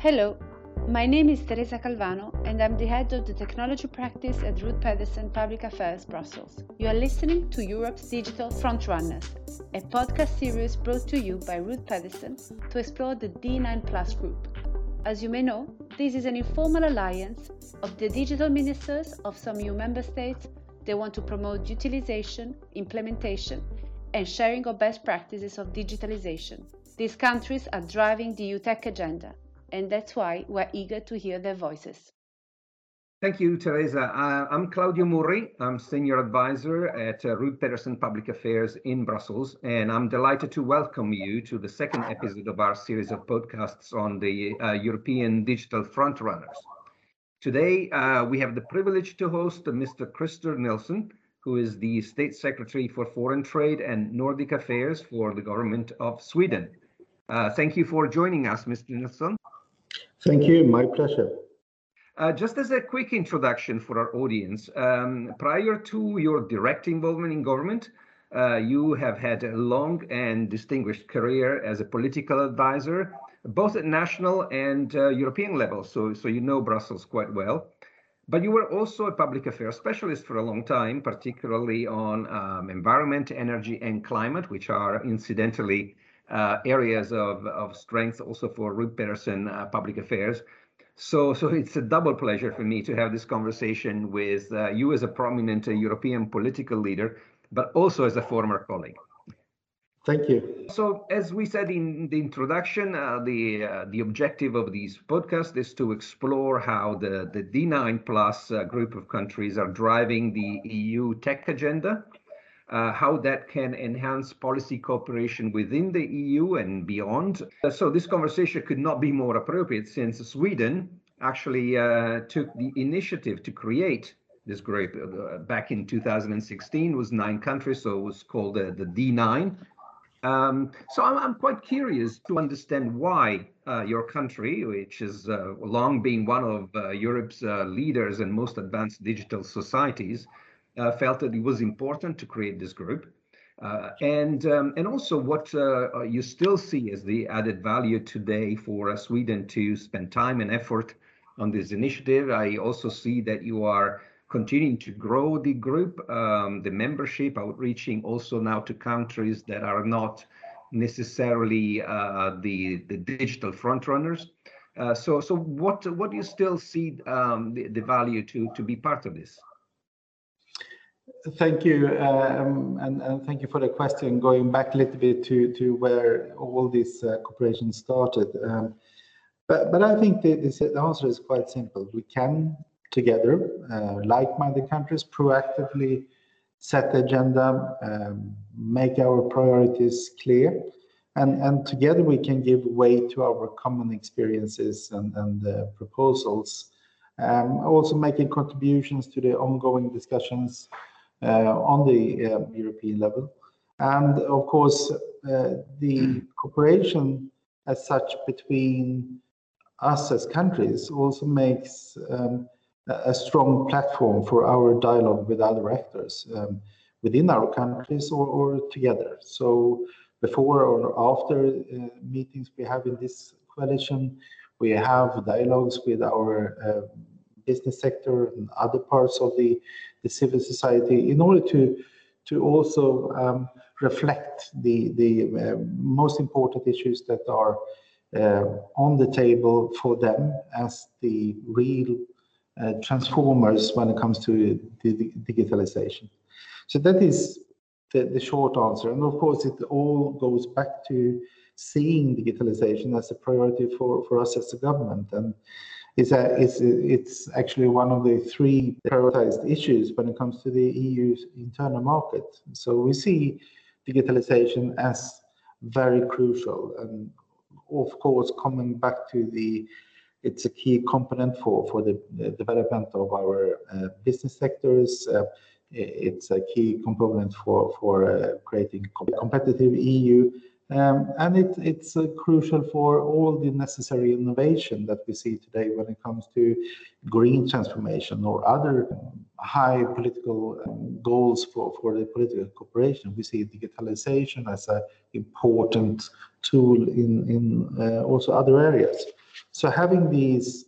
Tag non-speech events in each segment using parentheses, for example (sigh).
Hello, my name is Teresa Calvano and I'm the head of the technology practice at Rud Pedersen Public Affairs Brussels. You are listening to Europe's Digital Frontrunners, a podcast series brought to you by Rud Pedersen to explore the D9 Plus group. As you may know, this is an informal alliance of the digital ministers of some EU member states. They want to promote utilization, implementation, and sharing of best practices of digitalization. These countries are driving the EU tech agenda, and that's why we're eager to hear their voices. Thank you, Teresa. Uh, I'm Claudio Murri. I'm Senior Advisor at uh, Rud Pedersen Public Affairs in Brussels, and I'm delighted to welcome you to the second episode of our series of podcasts on the uh, European digital frontrunners. Today, uh, we have the privilege to host Mr. Krister Nilsson, who is the State Secretary for Foreign Trade and Nordic Affairs for the government of Sweden. Uh, thank you for joining us, Mr. Nilsson. Thank you, my pleasure. Uh, just as a quick introduction for our audience, um, prior to your direct involvement in government, uh, you have had a long and distinguished career as a political advisor, both at national and uh, European level. So, so you know Brussels quite well. But you were also a public affairs specialist for a long time, particularly on um, environment, energy, and climate, which are incidentally uh, areas of, of strength also for Rud Pedersen uh, Public Affairs. So, so it's a double pleasure for me to have this conversation with uh, you as a prominent uh, European political leader, but also as a former colleague. Thank you. So, as we said in the introduction, uh, the uh, the objective of these podcasts is to explore how the the D9 plus uh, group of countries are driving the EU tech agenda, uh, how that can enhance policy cooperation within the EU and beyond. Uh, so this conversation could not be more appropriate since Sweden actually uh, took the initiative to create this group uh, back in 2016 It was nine countries so it was called uh, the d9 um, so I'm, I'm, quite curious to understand why uh, your country which has long been one of europe's leaders and most advanced digital societies uh, felt that it was important to create this group. Uh, and um, and also what uh, you still see as the added value today for Sweden to spend time and effort on this initiative. I also see that you are continuing to grow the group, um, the membership, outreaching also now to countries that are not necessarily uh, the the digital frontrunners. Uh, so so what what do you still see um, the, the value to to be part of this? Thank you, um, and, thank you for the question. Going back a little bit to, where all this uh, cooperation started, um, but I think the, answer is quite simple. We can together, uh, like-minded countries, proactively set the agenda, um, make our priorities clear, and together we can give way to our common experiences and proposals. Also making contributions to the ongoing discussions on the uh, European level. And of course, uh, the cooperation as such between us as countries also makes um, a strong platform for our dialogue with other actors um, within our countries or, or, together. So before or after uh, meetings we have in this coalition, we have dialogues with our uh, business sector and other parts of the the civil society in order to to also um, reflect the the uh, most important issues that are uh, on the table for them as the real uh, transformers when it comes to the, digitalization. So that is the, the short answer, and of course it all goes back to seeing digitalization as a priority for for us as a government and is that it's, it's actually one of the three prioritized issues when it comes to the EU's internal market. So we see digitalization as very crucial. And of course, coming back to the, it's a key component for, for the, development of our uh, business sectors. Uh, it's a key component for, for uh, creating competitive EU um, and it, it's uh, crucial for all the necessary innovation that we see today when it comes to green transformation or other high political um, goals for, for the political cooperation. We see digitalization as an important tool in, in uh, also other areas. So having these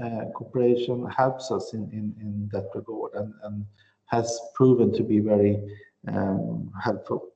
uh, cooperation helps us in, in, in that regard and, and has proven to be very um, helpful.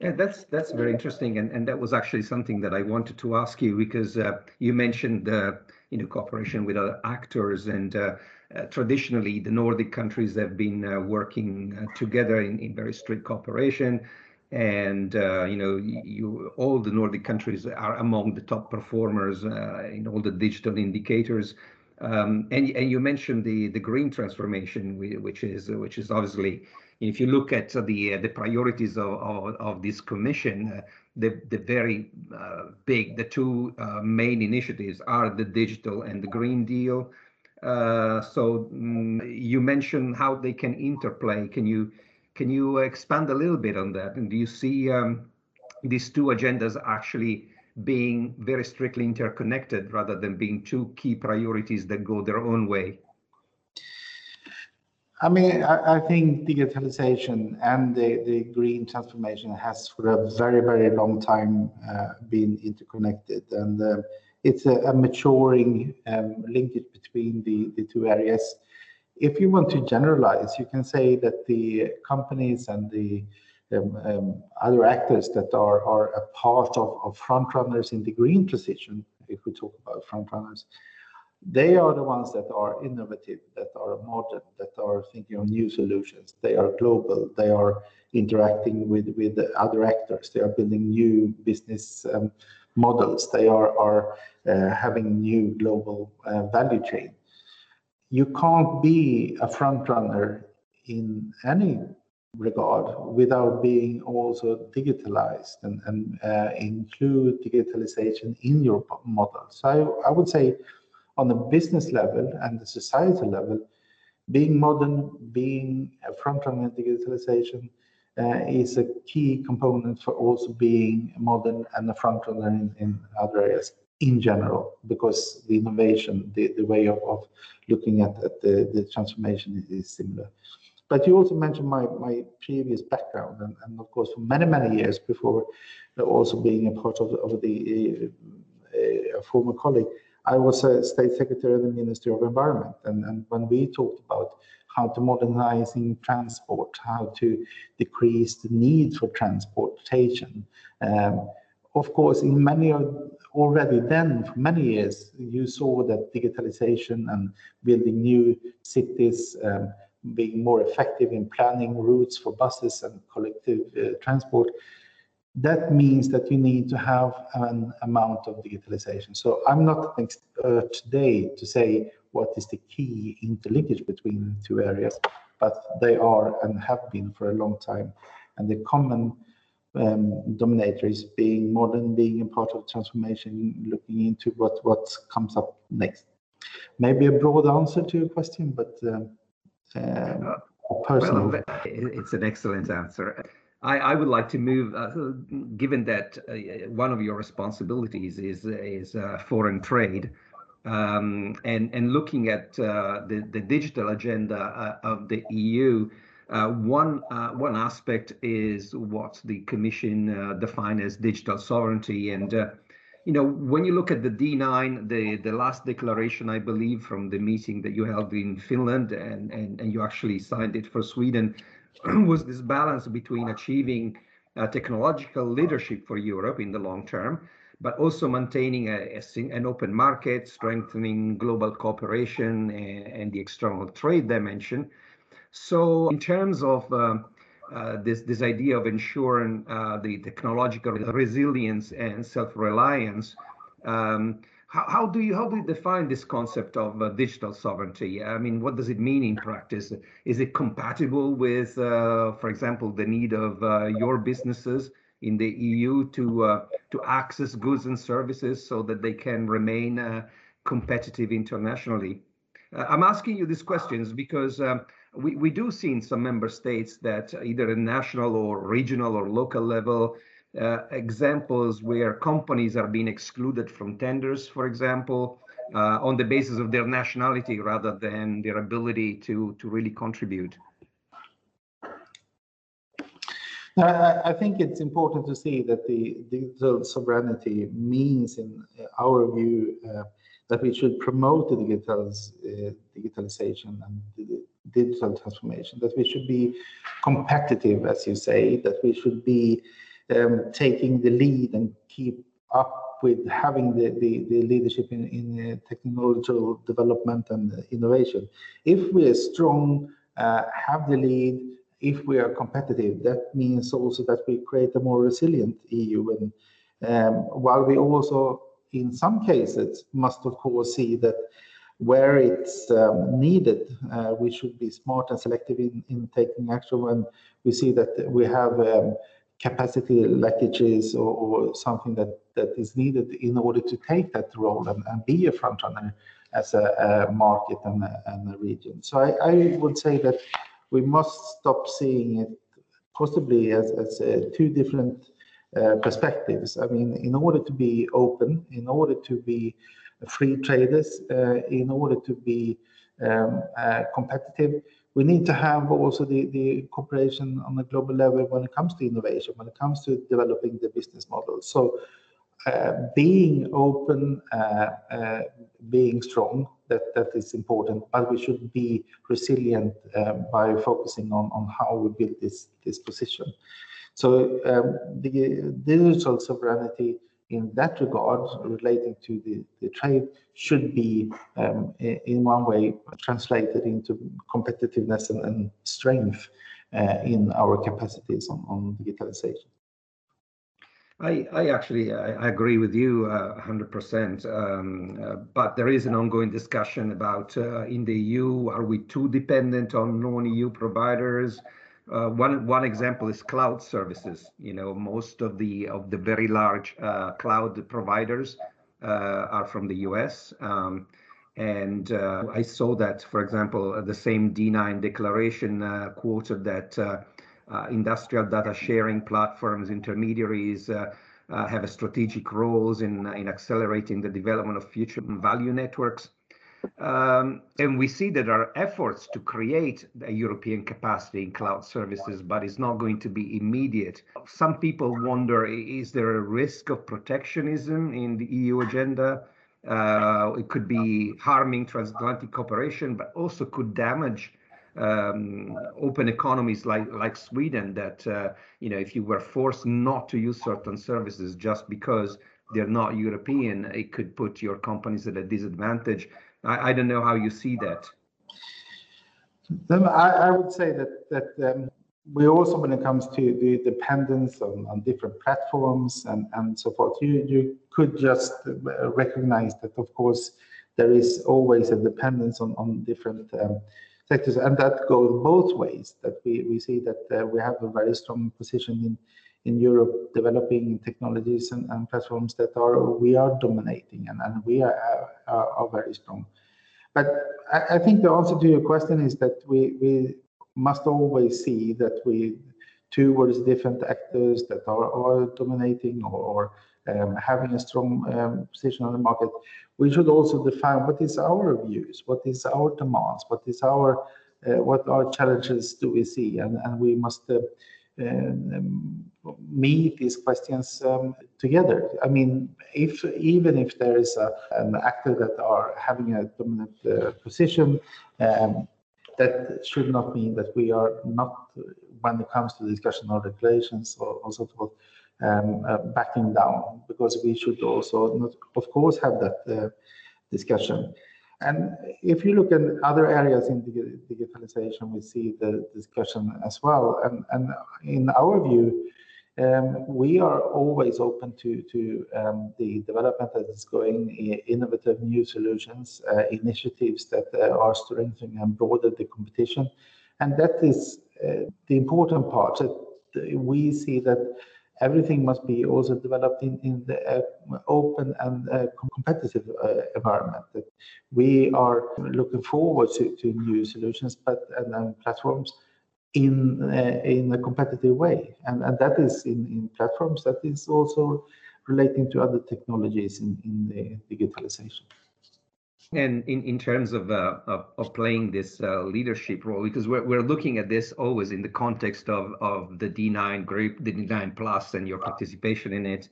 Yeah, that's that's very interesting, and, and that was actually something that I wanted to ask you because uh, you mentioned uh, you know cooperation with other actors, and uh, uh traditionally the Nordic countries have been uh, working uh, together in, in very strict cooperation, and you know you all the Nordic countries are among the top performers in all the digital indicators. Um, and and you mentioned the the green transformation, which is which is obviously if you look at the uh, the priorities of, of, of this commission, uh, the the very uh, big the two main initiatives are the digital and the Green Deal. So um, you mentioned how they can interplay. Can you can you expand a little bit on that? And do you see um, these two agendas actually being very strictly interconnected rather than being two key priorities that go their own way? I mean, I, I, think digitalization and the, the green transformation has for a very, very long time uh, been interconnected. And uh, it's a, a maturing um, linkage between the, the two areas. If you want to generalize, you can say that the companies and the um, um, other actors that are, are a part of, of front runners in the green transition, if we talk about front runners, they are the ones that are innovative, that are modern, that are thinking of new solutions. They are global. They are interacting with with other actors. They are building new business um, models. They are are uh, having new global uh, value chain. You can't be a front runner in any regard without being also digitalized and, and uh, include digitalization in your model. So I, I would say on the business level and the societal level, being modern, being a front-runner in digitalization uh, is a key component for also being modern and a front-runner in, in other areas in general, because the innovation, the, the way of, of looking at, at the, the transformation is similar. But you also mentioned my, my previous background, and, and of course, for many, many years before also being a part of, of the uh, former colleague, I was a state secretary of the Ministry of Environment, and, and when we talked about how to modernizing transport, how to decrease the need for transportation, um, of course, in many already then for many years, you saw that digitalization and building new cities, um, being more effective in planning routes for buses and collective uh, transport that means that you need to have an amount of digitalization. So I'm not an expert today to say what is the key interlinkage between the two areas, but they are and have been for a long time. And the common um, dominator is being modern, being a part of transformation, looking into what, what comes up next. Maybe a broad answer to your question, but uh, uh, personal. Well, it's an excellent answer. I, I, would like to move, uh, given that uh, one of your responsibilities is is uh, foreign trade, um, and and looking at uh, the the digital agenda uh, of the EU. Uh, one one aspect is what the Commission defines as digital sovereignty, and you know when you look at the D9, the the last declaration, I believe, from the meeting that you held in Finland, and and and you actually signed it for Sweden (clears throat) was this balance between achieving uh, technological leadership for Europe in the long term, but also maintaining a, a, an open market, strengthening global cooperation and, and, the external trade dimension. So, in terms of uh, uh, this this idea of ensuring uh, the technological resilience and self-reliance. Um, how, how do you how do you define this concept of uh, digital sovereignty? I mean, what does it mean in practice? Is it compatible with, uh, for example, the need of uh, your businesses in the EU to uh, to access goods and services so that they can remain uh, competitive internationally? Uh, I'm asking you these questions because um, we, we do see in some member states that either at national or regional or local level, uh, examples where companies are being excluded from tenders, for example, uh, on the basis of their nationality rather than their ability to, to really contribute? I think it's important to see that the digital sovereignty means, in our view, uh, that we should promote the digitals, uh, digitalization and the digital transformation, that we should be competitive, as you say, that we should be um, taking the lead and keep up with having the, the, the leadership in, in uh, technological development and innovation. If we are strong, uh, have the lead, if we are competitive, that means also that we create a more resilient EU. And um, while we also, in some cases, must of course see that where it's um, needed, uh, we should be smart and selective in, in taking action when we see that we have um, capacity leakages or, or, something that, that is needed in order to take that role and, and be a frontrunner as a, a market and a, and a, region. So I, I, would say that we must stop seeing it possibly as, as uh, two different uh, perspectives. I mean, in order to be open, in order to be free traders, uh, in order to be um, uh, competitive, we need to have also the, the cooperation on a global level when it comes to innovation, when it comes to developing the business model. So uh, being open, uh, uh, being strong, that, that is important, but we should be resilient um, by focusing on, on how we build this, this position. So um, the digital sovereignty in that regard, relating to the, the trade, should be um, in one way translated into competitiveness and, and strength uh, in our capacities on, on digitalization. I, I actually I agree with you uh, 100%. Um, uh, but there is an ongoing discussion about uh, in the EU, are we too dependent on non-EU providers? Uh, one one example is cloud services. You know, most of the of the very large uh, cloud providers uh, are from the U.S. Um, and uh, I saw that, for example, the same D9 declaration uh, quoted that uh, industrial data sharing platforms, intermediaries, have a strategic roles in in accelerating the development of future value networks. Um, and we see that there are efforts to create a European capacity in cloud services, but it's not going to be immediate. Some people wonder, is there a risk of protectionism in the EU agenda? Uh, it could be harming transatlantic cooperation, but also could damage um, open economies like like Sweden. That uh, you know, if you were forced not to use certain services just because they're not European, it could put your companies at a disadvantage. I, I don't know how you see that. I, I would say that that um, we also, when it comes to the dependence on, on different platforms and, and so forth, you, you could just uh, recognize that, of course, there is always a dependence on, on different um, sectors, and that goes both ways. That we, we see that uh, we have a very strong position in in Europe developing technologies and, and platforms that are we are dominating and, and we are, are, are very strong. But I, I, think the answer to your question is that we, we must always see that we towards different actors that are, are dominating or, or um, having a strong um, position on the market, we should also define what is our views, what is our demands, what is our uh, what our challenges do we see, and, and we must uh, meet these questions um, together. I mean, if even if there is a, an actor that are having a dominant uh, position, um, that should not mean that we are not, when it comes to discussion of regulations or, or so forth, um, uh, backing down because we should also, not, of course, have that uh, discussion. And if you look at other areas in digitalization, we see the discussion as well. And, and in our view, um, we are always open to, to um, the development that is going, innovative new solutions, uh, initiatives that uh, are strengthening and broaden the competition. And that is uh, the important part. That we see that everything must be also developed in, in the uh, open and uh, competitive uh, environment. We are looking forward to, to new solutions but and, and platforms in uh, in a competitive way, and and that is in, in platforms that is also relating to other technologies in, in the digitalization. And in, in terms of, uh, of, of playing this uh, leadership role, because we're, we're looking at this always in the context of, of the D9 group, the D9 plus, and your participation in it,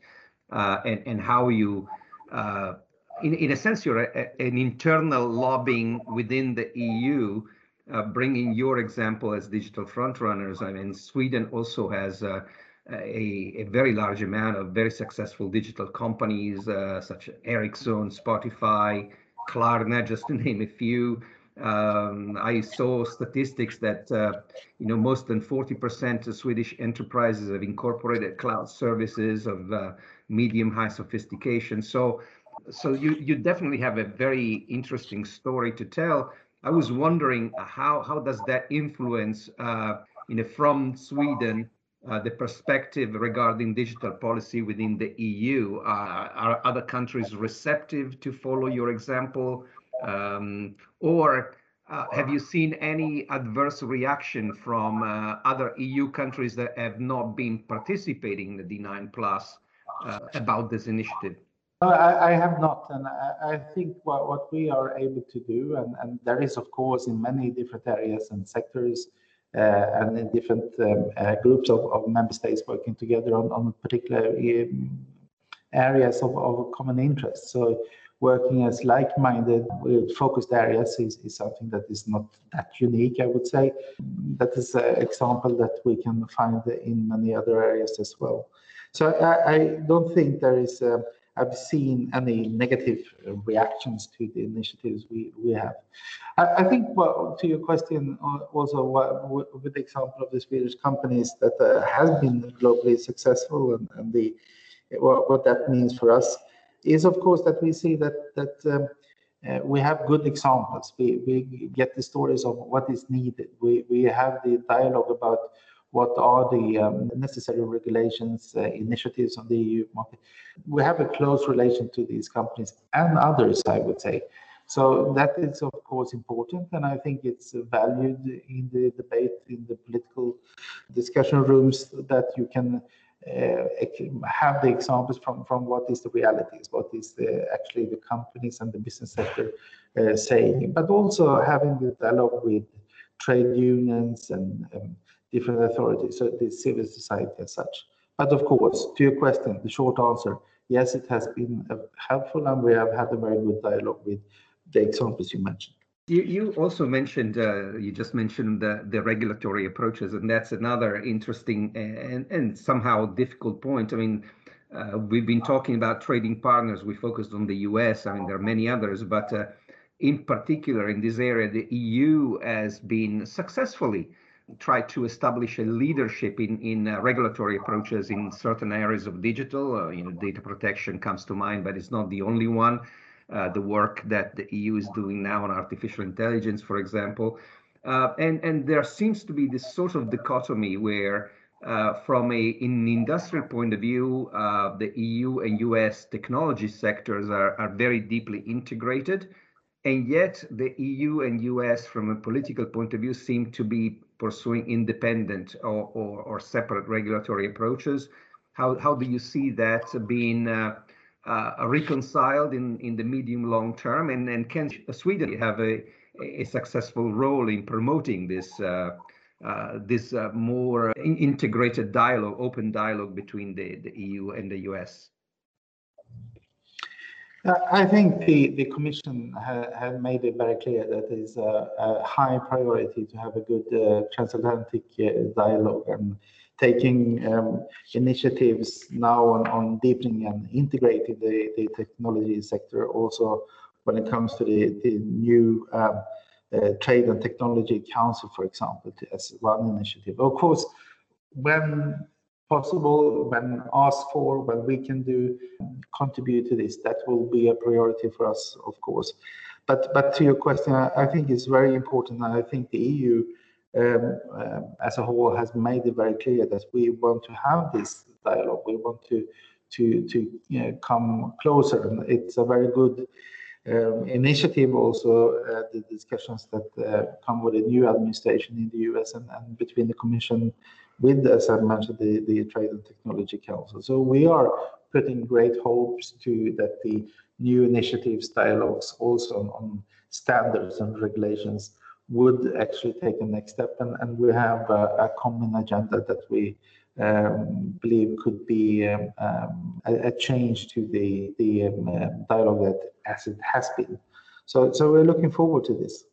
uh, and and how you, uh, in in a sense, you're a, an internal lobbying within the EU, uh, bringing your example as digital frontrunners. I mean, Sweden also has. Uh, a, a, very large amount of very successful digital companies such as Ericsson, Spotify, Klarna, just to (laughs) name a few. Um, I saw statistics that uh, you know most than 40% of Swedish enterprises have incorporated cloud services of uh, medium high sophistication. So, so you you definitely have a very interesting story to tell. I was wondering how how does that influence uh, you know from Sweden uh, the perspective regarding digital policy within the EU? Uh, are other countries receptive to follow your example? Um, or uh, have you seen any adverse reaction from uh, other EU countries that have not been participating in the D9 Plus uh, about this initiative? No, I, I, have not, and I, I, think what, what we are able to do, and, and there is, of course, in many different areas and sectors, and in different um, uh, groups of, of, member states working together on, on particular um, areas of, of common interest. So working as like-minded focused areas is, is something that is not that unique, I would say. That is an example that we can find in many other areas as well. So I, I don't think there is uh, I've seen any negative reactions to the initiatives we, we have. I, I think well, to your question uh, also with the example of the Swedish companies that uh, has been globally successful and, and the what, what, that means for us is of course that we see that that um, uh, we have good examples. We, we get the stories of what is needed. We, we have the dialogue about what are the um, necessary regulations, uh, initiatives on the EU market. We have a close relation to these companies and others, I would say. So that is, of course, important, and I think it's valued in the debate, in the political discussion rooms, that you can uh, have the examples from, from what is the realities, what is the, actually the companies and the business sector uh, saying, but also having the dialogue with trade unions and um, different authorities, so the civil society as such. But of course, to your question, the short answer, yes, it has been helpful and we have had a very good dialogue with the examples you mentioned. You, you also mentioned, uh, you just mentioned the, the regulatory approaches, and that's another interesting and, and somehow difficult point. I mean, uh, we've been talking about trading partners. We focused on the US. I mean, there are many others, but uh, in particular in this area, the EU has been successfully try to establish a leadership in in uh, regulatory approaches in certain areas of digital. Uh, you know, data protection comes to mind, but it's not the only one. Uh, the work that the EU is doing now on artificial intelligence, for example, uh, and and there seems to be this sort of dichotomy where. Uh, from a in industrial point of view, uh, the EU and US technology sectors are, are very deeply integrated, and yet the EU and US, from a political point of view, seem to be pursuing independent or, or, or separate regulatory approaches. How, how do you see that being uh, uh, reconciled in, in the medium long term? And, and can Sweden have a, a successful role in promoting this uh, uh, this uh, more integrated dialogue, open dialogue between the, the EU and the US? I think the, the Commission ha, made it very clear that it is a, a high priority to have a good uh, transatlantic uh, dialogue and taking um, initiatives now on, on deepening and integrating the, the technology sector also when it comes to the, the new um, uh, Trade and Technology Council, for example, as one initiative. Of course, when possible, when asked for, when we can do contribute to this, that will be a priority for us, of course. But but to your question, I, I think it's very important. And I think the EU um, um, as a whole has made it very clear that we want to have this dialogue. We want to to to you know, come closer, and it's a very good. Um, initiative also uh, the discussions that uh, come with the new administration in the US and, and between the Commission with, as I mentioned, the, the Trade and Technology Council. So we are putting great hopes to that the new initiatives, dialogues, also on, on standards and regulations would actually take a next step. And, and we have a, a common agenda that we um, believe could be um, um, a, a, change to the, the um, uh, dialogue that as it has been. So, so we're looking forward to this.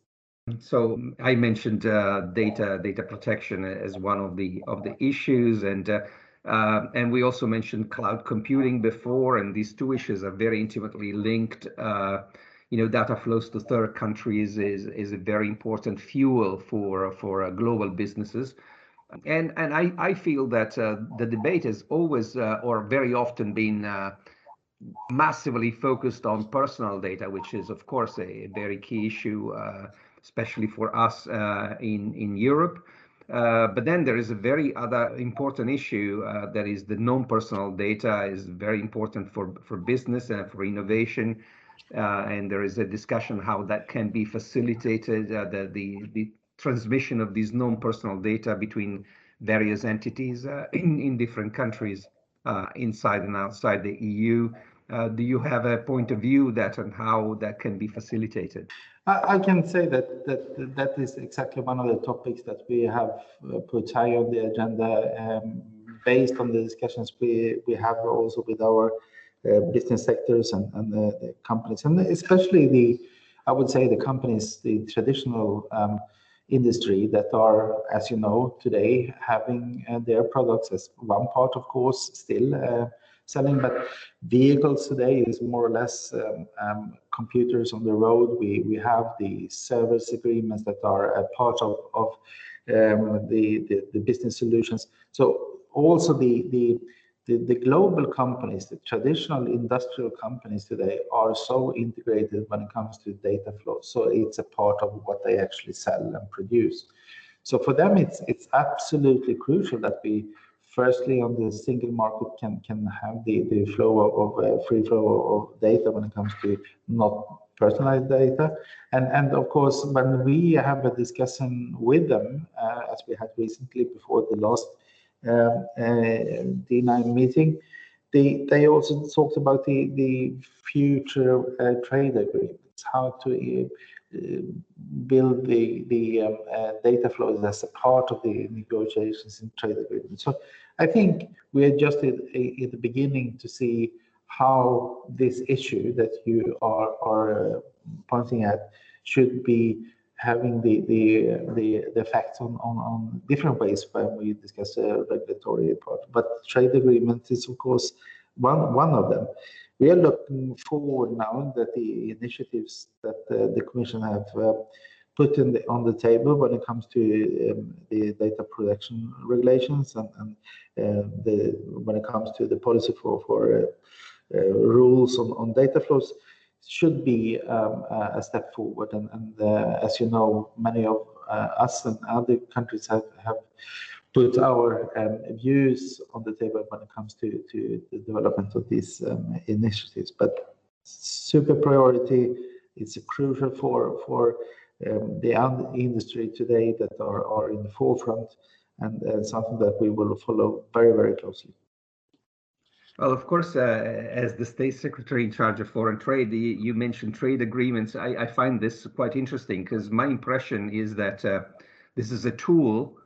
So I mentioned uh, data data protection as one of the of the issues, and uh, uh, and we also mentioned cloud computing before, and these two issues are very intimately linked. Uh, you know, data flows to third countries is is a very important fuel for for uh, global businesses, and and I I feel that uh, the debate has always or very often been massively focused on personal data, which is of course a very key issue especially for us uh, in, in Europe. Uh, but then there is a very other important issue uh, that is the non-personal data is very important for, for business and for innovation. Uh, and there is a discussion how that can be facilitated, uh, the, the, the transmission of these non-personal data between various entities uh, (clears throat) in, in different countries inside and outside the EU. do you have a point of view that and how that can be facilitated? I, I can say that, that that is exactly one of the topics that we have uh, put high on the agenda um, based on the discussions we, we have also with our uh, business sectors and, and the, the, companies, and especially the, I would say the companies, the traditional um, industry that are, as you know, today having uh, their products as one part, of course, still uh, selling, but vehicles today is more or less um, um, computers on the road. We we have the service agreements that are a part of of um, the, the, the business solutions. So also the the the, the global companies, the traditional industrial companies today are so integrated when it comes to data flow. So it's a part of what they actually sell and produce. So for them, it's it's absolutely crucial that we firstly on the single market can can have the the flow of, of uh, free flow of data when it comes to not personalized data and and of course when we have a discussion with them uh, as we had recently before the last um, uh, D9 meeting they they also talked about the the future uh, trade agreements how to uh, build the the um, data flows as a part of the negotiations in trade agreements. So I think we are adjusted in the beginning to see how this issue that you are, are pointing at should be having the the the, the effects on, on, on different ways when we discuss a regulatory part. But trade agreement is of course one one of them. We are looking forward now that the initiatives that uh, the Commission have uh, put in the, on the table when it comes to um, the data protection regulations and, and uh, the when it comes to the policy for for uh, uh, rules on, on data flows should be um, a step forward. And, and uh, as you know, many of uh, us and other countries have, have put our um, views on the table when it comes to, to the development of these um, initiatives. But super priority, it's crucial for, for um, the industry today that are, are in the forefront and uh, something that we will follow very, very closely. Well, of course, uh, as the state secretary in charge of foreign trade, you mentioned trade agreements. I, I find this quite interesting because my impression is that uh, this is a tool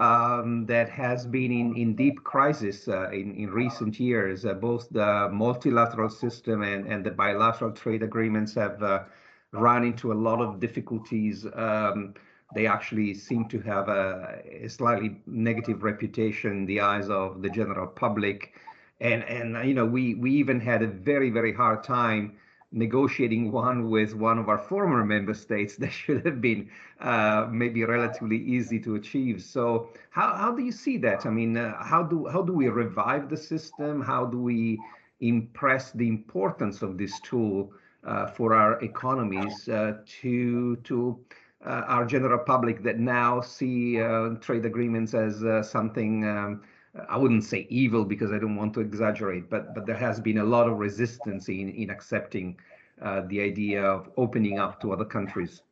um, that has been in, in deep crisis uh, in, in recent years. Uh, both the multilateral system and, and the bilateral trade agreements have uh, run into a lot of difficulties. Um, they actually seem to have a, a, slightly negative reputation in the eyes of the general public. And, and you know, we, we even had a very, very hard time negotiating one with one of our former member states (laughs) that should have been uh, maybe relatively easy to achieve. So how, how do you see that? I mean, uh, how do how do we revive the system? How do we impress the importance of this tool uh, for our economies uh, to to uh, our general public that now see uh, trade agreements as something um, I wouldn't say evil because I don't want to exaggerate, but but there has been a lot of resistance in in accepting uh, the idea of opening up to other countries.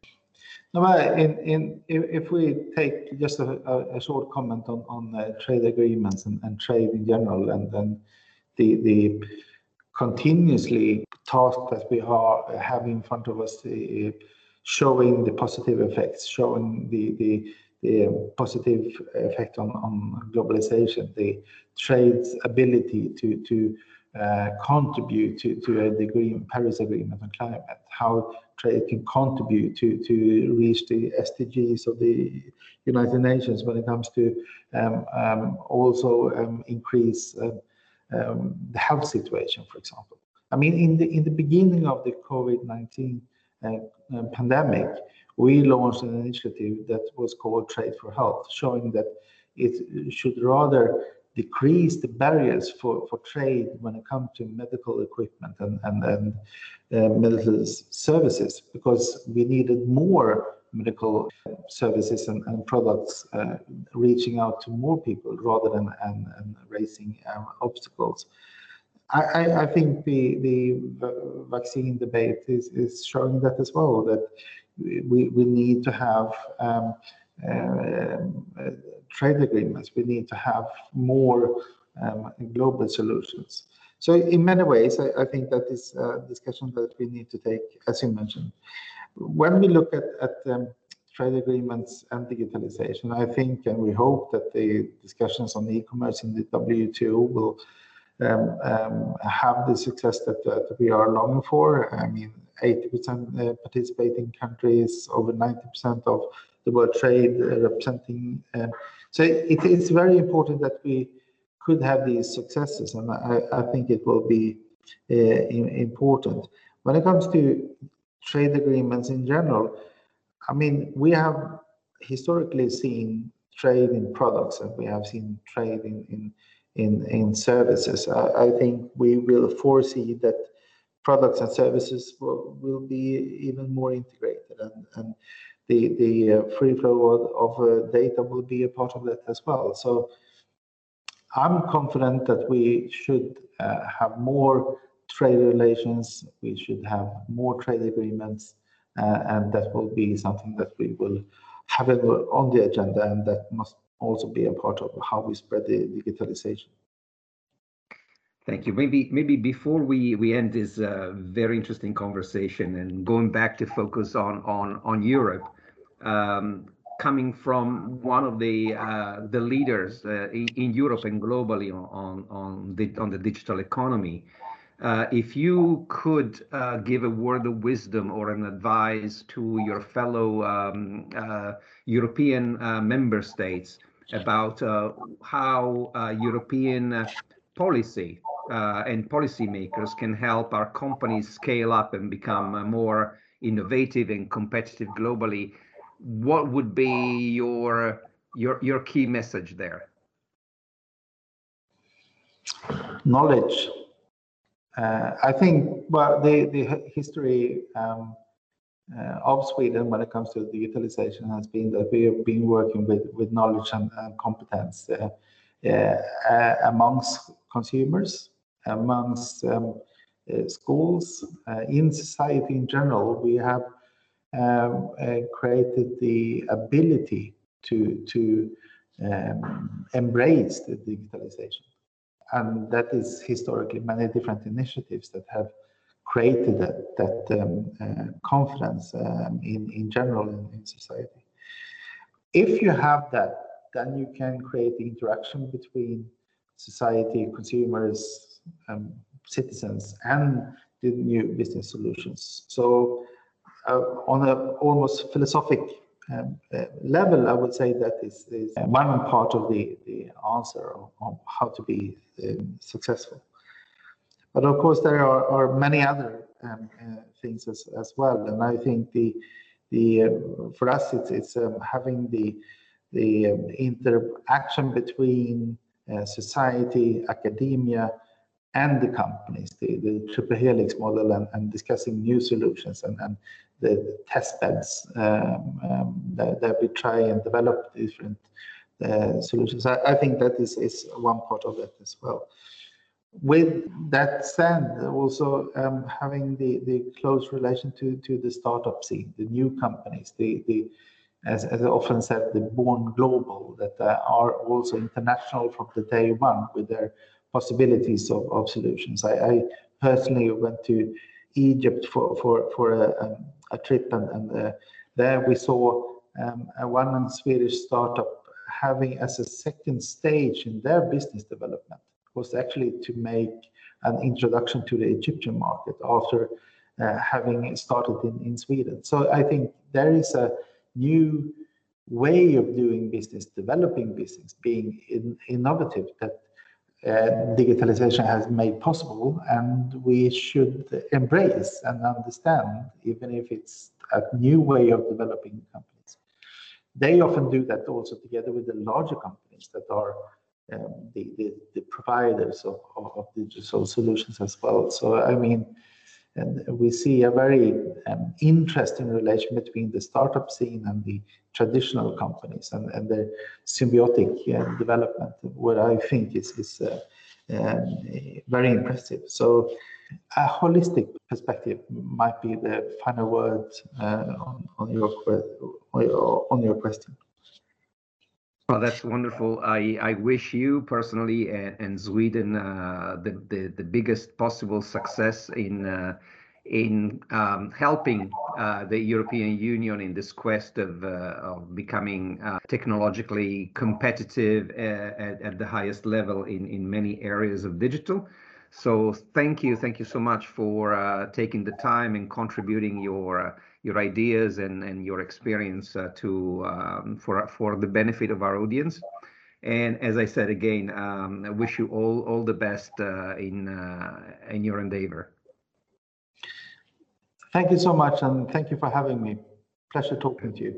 No, in, in, if we take just a, a short comment on, on uh, trade agreements and, and trade in general, and then the the continuously task that we are have in front of us, uh, showing the positive effects, showing the, the positive effect on, on globalization, the trade's ability to, uh, contribute to, to the Paris Agreement on climate, how trade can contribute to, reach the SDGs of the United Nations when it comes to um, um, also um, increase um, the health situation, for example. I mean, in the in the beginning of the COVID-19 uh, uh, pandemic, we launched an initiative that was called Trade for Health, showing that it should rather decrease the barriers for, for trade when it comes to medical equipment and, and, and uh, medical services because we needed more medical services and, and products uh, reaching out to more people rather than and, and raising um, obstacles. I, I, think the, the vaccine debate is, is showing that as well, that we, we need to have um, uh, trade agreements. We need to have more um, global solutions. So in many ways, I, I think that is a discussion that we need to take, as you mentioned. When we look at, at um, trade agreements and digitalization, I think and we hope that the discussions on e-commerce in the WTO will have the success that, that, we are longing for. I mean, 80% uh, participating countries, over 90% of the world trade uh, representing. Um, so it, it's very important that we could have these successes, and I, think it will be uh, important. When it comes to trade agreements in general, I mean, we have historically seen trade in products and we have seen trade in, in in, services. I, I, think we will foresee that products and services will, will be even more integrated and, and the, the uh, free flow of, of uh, data will be a part of that as well. So I'm confident that we should uh, have more trade relations, we should have more trade agreements, uh, and that will be something that we will have on the agenda and that must also be a part of how we spread the digitalization. Thank you. Maybe maybe before we we end this uh, very interesting conversation and going back to focus on on on Europe, um, coming from one of the uh, the leaders uh, in, in, Europe and globally on on the on the digital economy, uh, if you could uh, give a word of wisdom or an advice to your fellow um, uh, European member states about uh, how uh, European uh, policy and policymakers can help our companies scale up and become more innovative and competitive globally. What would be your your your key message there? Knowledge. Uh, I think well the the history um, uh, of Sweden when it comes to digitalization has been that we have been working with, with knowledge and, and competence uh, uh, amongst consumers, amongst um, schools, in society in general. We have um, created the ability to, to um, embrace the digitalization. And that is historically many different initiatives that have created that, that um, uh, confidence um, in, in general in, in society. If you have that, then you can create the interaction between society, consumers, um, citizens, and the new business solutions. So, uh, on a almost philosophic um, uh, level, I would say that is, is one part of the, the answer of, of how to be um, successful. But of course, there are, are many other um, uh, things as, as well. And I think the the uh, for us, it's it's um, having the the um, interaction between uh, society, academia, and the companies, the, the triple helix model, and, and discussing new solutions and, and the test beds um, um, that, that, we try and develop different uh, solutions. I, I, think that is, is one part of it as well with that said, also um, having the, the close relation to, to the startup scene, the new companies, the, the as, as I often said, the born global that uh, are also international from the day one with their possibilities of, of solutions. I, I personally went to Egypt for for for a, um, a trip, and, and uh, there we saw um, a one Swedish startup having as a second stage in their business development was actually to make an introduction to the Egyptian market after uh, having started in, in Sweden. So I think there is a new way of doing business, developing business, being in, innovative that digitalization has made possible, and we should embrace and understand, even if it's a new way of developing companies. They often do that also together with the larger companies that are um, the, the, the, providers of, of, digital solutions as well. So, I mean, we see a very um, interesting relation between the startup scene and the traditional companies and, and the symbiotic uh, development, what I think is, is uh, um, very impressive. So a holistic perspective might be the final word uh, on, on, your, on your question. Well, that's wonderful. I, I wish you personally and, and Sweden uh, the, the, the biggest possible success in uh, in um, helping uh, the European Union in this quest of, uh, of becoming uh, technologically competitive uh, at, at, the highest level in, in many areas of digital. So thank you, thank you so much for uh, taking the time and contributing your uh, your ideas and, and your experience to um, for for the benefit of our audience. And as I said again, um, I wish you all all the best in in your endeavor. Thank you so much, and thank you for having me. Pleasure talking to you.